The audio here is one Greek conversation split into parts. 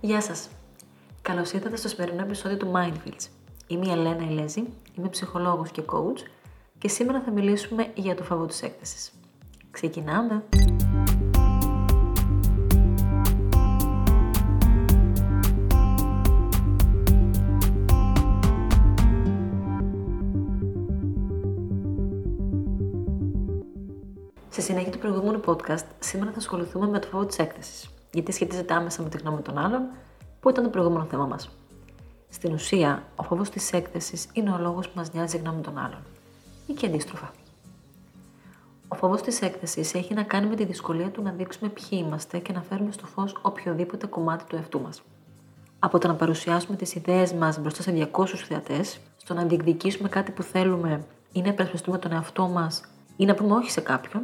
Γεια σας. Καλώς ήρθατε στο σημερινό επεισόδιο του Mindfields. Είμαι η Ελένα Ηλέζη, είμαι ψυχολόγος και coach και σήμερα θα μιλήσουμε για το φόβο της έκθεσης. Ξεκινάμε! Σε συνέχεια του προηγούμενου podcast, σήμερα θα ασχοληθούμε με το φόβο της έκθεσης, γιατί σχετίζεται άμεσα με τη γνώμη των άλλων, που ήταν το προηγούμενο θέμα μας. Στην ουσία, ο φόβος της έκθεσης είναι ο λόγος που μας νοιάζει η γνώμη των άλλων, ή και αντίστροφα. Ο φόβος της έκθεσης έχει να κάνει με τη δυσκολία του να δείξουμε ποιοι είμαστε και να φέρουμε στο φως οποιοδήποτε κομμάτι του εαυτού μας. Από το να παρουσιάσουμε τις ιδέες μας μπροστά σε 200 θεατές, στο να διεκδικήσουμε κάτι που θέλουμε ή να υπερασπιστούμε τον εαυτό μας ή να πούμε όχι σε κάποιον,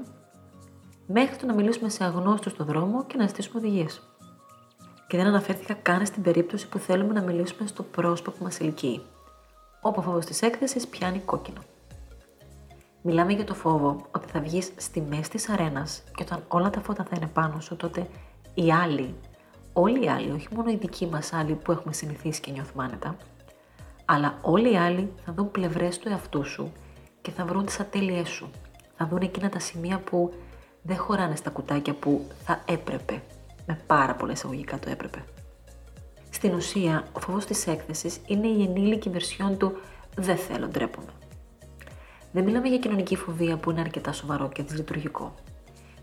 μέχρι το να μιλήσουμε σε αγνώστους στον δρόμο και να ζητήσουμε οδηγίες. Και δεν αναφέρθηκα καν στην περίπτωση που θέλουμε να μιλήσουμε στο πρόσωπο που μας ελκύει, όπου ο φόβο της έκθεσης πιάνει κόκκινο. Μιλάμε για το φόβο ότι θα βγεις στη μέση της αρένας και όταν όλα τα φώτα θα είναι πάνω σου, τότε οι άλλοι, όλοι οι άλλοι, όχι μόνο οι δικοί μας άλλοι που έχουμε συνηθίσει και νιώθουμε άνετα, αλλά όλοι οι άλλοι θα δουν πλευρές του εαυτού σου και θα βρουν τις ατέλειές σου. Θα δουν εκείνα τα σημεία που δεν χωράνε στα κουτάκια που θα έπρεπε. Με πάρα πολλά εισαγωγικά το έπρεπε. Στην ουσία, ο φόβος της έκθεσης είναι η ενήλικη βερσιόν του Δεν θέλω, ντρέπομαι. Δεν μιλάμε για κοινωνική φοβία που είναι αρκετά σοβαρό και δυσλειτουργικό.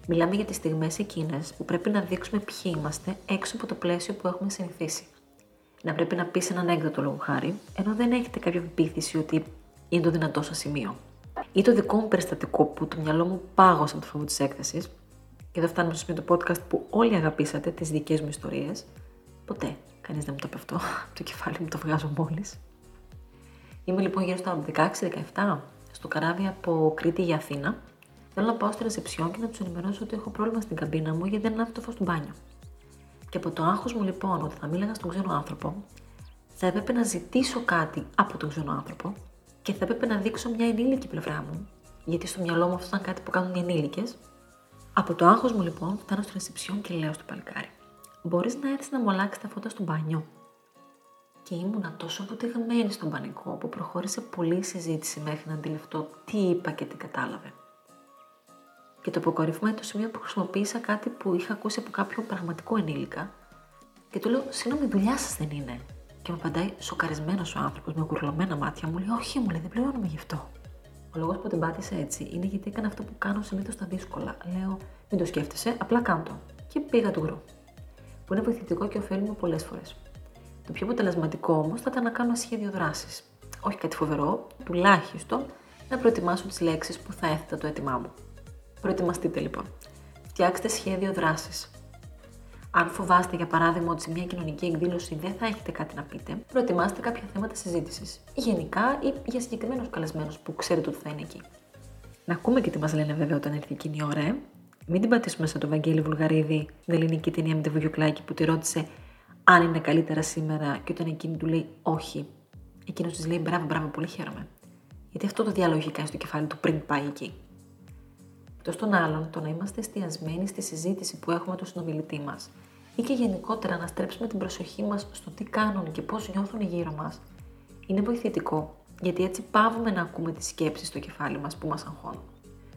Μιλάμε για τις στιγμές εκείνες που πρέπει να δείξουμε ποιοι είμαστε έξω από το πλαίσιο που έχουμε συνηθίσει. Να πρέπει να πεις έναν έκδοτο λόγο χάρη, ενώ δεν έχετε κάποια πεποίθηση ότι είναι το δυνατό σας σημείο ή το δικό μου περιστατικό που το μυαλό μου πάγωσε από το φόβο της έκθεσης, και εδώ φτάνουμε στο σημείο του podcast που όλοι αγαπήσατε τις δικές μου ιστορίες. Ποτέ κανείς δεν μου το είπε αυτό. το κεφάλι μου το βγάζω μόλις. Είμαι λοιπόν γύρω στα 16-17 στο καράβι από Κρήτη για Αθήνα. Θέλω να πάω στη ρεσεψιόν και να τους ενημερώσω ότι έχω πρόβλημα στην καμπίνα μου γιατί δεν ανάβει το φως του μπάνιου. Και από το άγχος μου λοιπόν ότι θα μίλαγα στον ξένο άνθρωπο, θα έπρεπε να ζητήσω κάτι από τον ξένο άνθρωπο και θα έπρεπε να δείξω μια ενήλικη πλευρά μου, γιατί στο μυαλό μου αυτό ήταν κάτι που κάνουν οι ενήλικες. Από το άγχος μου λοιπόν φτάνω στο ρεσεψιόν και λέω στο παλικάρι: Μπορείς να έρθεις να μου αλλάξεις τα φώτα στο μπάνιο. Και ήμουνα τόσο αποτυγμένη στον πανικό που προχώρησε πολύ συζήτηση μέχρι να αντιληφθώ τι είπα και τι κατάλαβε. Και το αποκορύφωμα είναι το σημείο που χρησιμοποίησα κάτι που είχα ακούσει από κάποιο πραγματικό ενήλικα και του λέω: Συγγνώμη, δουλειά σας δεν είναι. Και με απαντάει σοκαρισμένος ο άνθρωπος με γουρλωμένα μάτια. Μου λέει: Όχι, μου λέει, δεν πληρώνουμε γι' αυτό. Ο λόγος που την πάτησε έτσι είναι γιατί έκανα αυτό που κάνω συνήθως στα δύσκολα. Λέω: Μην το σκέφτεσαι, απλά κάνω το. Και πήγα του γκρου. Που είναι βοηθητικό και ωφέλιμο πολλές φορές. Το πιο αποτελεσματικό όμως θα ήταν να κάνω ένα σχέδιο δράσης. Όχι κάτι φοβερό, τουλάχιστον να προετοιμάσω τις λέξεις που θα έθετα το έτοιμά μου. Προετοιμαστείτε λοιπόν. Φτιάξτε σχέδιο δράσης. Αν φοβάστε, για παράδειγμα, ότι σε μια κοινωνική εκδήλωση δεν θα έχετε κάτι να πείτε, προετοιμάστε κάποια θέματα συζήτησης. Γενικά ή για συγκεκριμένους καλεσμένους που ξέρετε ότι θα είναι εκεί. Να ακούμε και τι μας λένε βέβαια όταν έρθει εκείνη η ώρα, ε. Μην την πατήσουμε σαν το Βαγγέλη Βουλγαρίδη, την ελληνική ταινία με τη Βουγιουκλάκη που τη ρώτησε αν είναι καλύτερα σήμερα και όταν εκείνη του λέει όχι. Εκείνος της λέει μπράβο, μπράβο, πολύ χαίρομαι. Γιατί αυτό το διάλογο έχει κάνει στο κεφάλι του πριν πάει εκεί. Εκτός των άλλων, το να είμαστε εστιασμένοι στη συζήτηση που έχουμε τον συνομιλητή μας ή και γενικότερα να στρέψουμε την προσοχή μας στο τι κάνουν και πώς νιώθουν γύρω μας, είναι βοηθητικό, γιατί έτσι πάβουμε να ακούμε τις σκέψεις στο κεφάλι μας που μας αγχώνουν.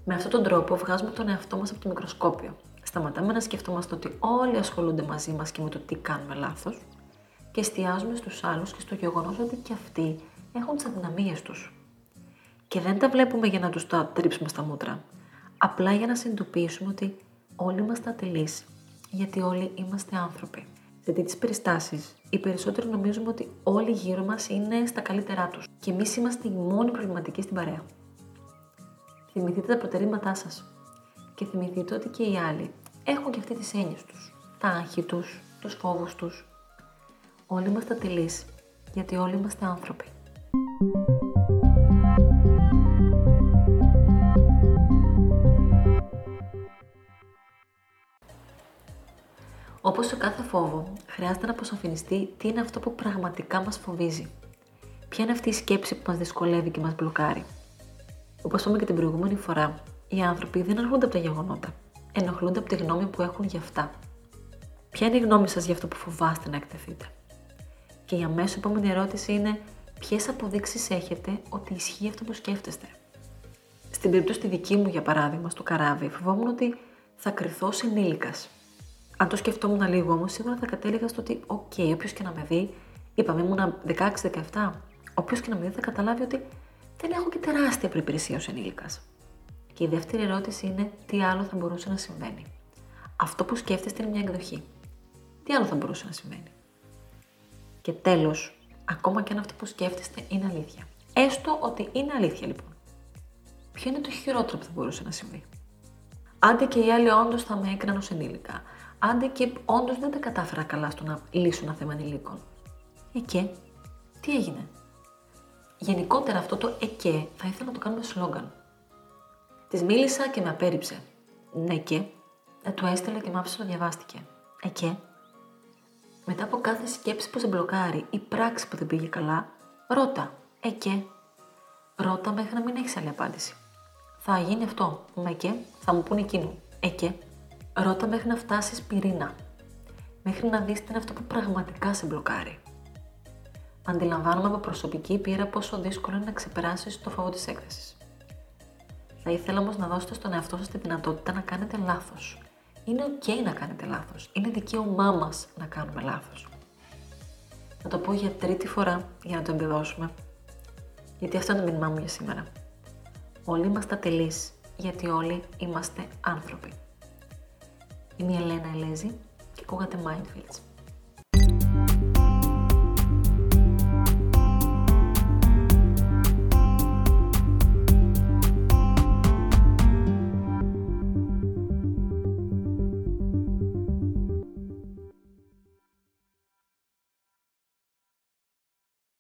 Με αυτόν τον τρόπο βγάζουμε τον εαυτό μας από το μικροσκόπιο. Σταματάμε να σκεφτόμαστε ότι όλοι ασχολούνται μαζί μας και με το τι κάνουμε λάθος και εστιάζουμε στους άλλους και στο γεγονός ότι και αυτοί έχουν τις αδυναμίες τους. Και δεν τα βλέπουμε για να τους τα τρίψουμε στα μούτρα, απλά για να συνειδητοποιήσουμε ότι όλοι είμαστε ατελείς, γιατί όλοι είμαστε άνθρωποι. Σε τέτοιες περιστάσεις, οι περισσότεροι νομίζουμε ότι όλοι γύρω μας είναι στα καλύτερά τους και εμείς είμαστε οι μόνοι προβληματικοί στην παρέα. Θυμηθείτε τα προτερήματά σας και θυμηθείτε ότι και οι άλλοι έχουν και αυτοί τις έννοιες τους, τα άγχη τους, τους φόβους τους. Όλοι είμαστε ατελεί, γιατί όλοι είμαστε άνθρωποι. Όπως σε κάθε φόβο, χρειάζεται να αποσαφινιστεί τι είναι αυτό που πραγματικά μας φοβίζει. Ποια είναι αυτή η σκέψη που μας δυσκολεύει και μας μπλοκάρει. Όπως είπαμε και την προηγούμενη φορά, οι άνθρωποι δεν ενοχλούνται από τα γεγονότα. Ενοχλούνται από τη γνώμη που έχουν για αυτά. Ποια είναι η γνώμη σας για αυτό που φοβάστε να εκτεθείτε; Και η αμέσως επόμενη ερώτηση είναι ποιες αποδείξεις έχετε ότι ισχύει αυτό που σκέφτεστε; Στην περίπτωση τη δική μου, για παράδειγμα, στο καράβι, φοβόμουν ότι θα κρυθώ ενήλικα. Αν το σκεφτόμουν λίγο όμως, σίγουρα θα κατέληγα στο ότι, OK, όποιος και να με δει, είπαμε ήμουν 16-17, όποιος και να με δει θα καταλάβει ότι δεν έχω και τεράστια προπηρεσία ως ενήλικας. Και η δεύτερη ερώτηση είναι τι άλλο θα μπορούσε να συμβαίνει; Αυτό που σκέφτεστε είναι μια εκδοχή. Τι άλλο θα μπορούσε να συμβαίνει; Και τέλος, ακόμα και αν αυτό που σκέφτεστε είναι αλήθεια. Έστω ότι είναι αλήθεια λοιπόν. Ποιο είναι το χειρότερο που θα μπορούσε να συμβεί; Άντε και οι άλλοι όντως θα με έκαναν ως ενήλικα. Άντε και όντως δεν τα κατάφερα καλά στο να λύσω ένα θέμα ενηλίκων. Ε και, τι έγινε; Γενικότερα αυτό το «ε και» θα ήθελα να το κάνουμε σλόγκαν. Της μίλησα και με απέρριψε. Ναι και. Ε, του έστειλε και μ' άφησε να διαβάστηκε. Ε και. Μετά από κάθε σκέψη που σε μπλοκάρει ή πράξη που δεν πήγε καλά, ρώτα. Ε και. Ρώτα μέχρι να μην έχεις άλλη απάντηση. Θα γίνει αυτό. Ε και. Θα μου πούνε εκείνο. Ε και. Ρώτα μέχρι να φτάσεις πυρήνα. Μέχρι να δεις τι είναι αυτό που πραγματικά σε μπλοκάρει. Αντιλαμβάνομαι από προσωπική πείρα πόσο δύσκολο είναι να ξεπεράσεις το φόβο της έκθεσης. Θα ήθελα όμως να δώσετε στον εαυτό σας τη δυνατότητα να κάνετε λάθος. Είναι OK να κάνετε λάθος. Είναι δικαίωμά μας να κάνουμε λάθος. Να το πω για τρίτη φορά για να το εμπεδώσουμε. Γιατί αυτό είναι το μήνυμά μου για σήμερα. Όλοι είμαστε ατελείς, γιατί όλοι είμαστε άνθρωποι. Είμαι η Ελένα Ελέζη και ακούγατε Mindfields.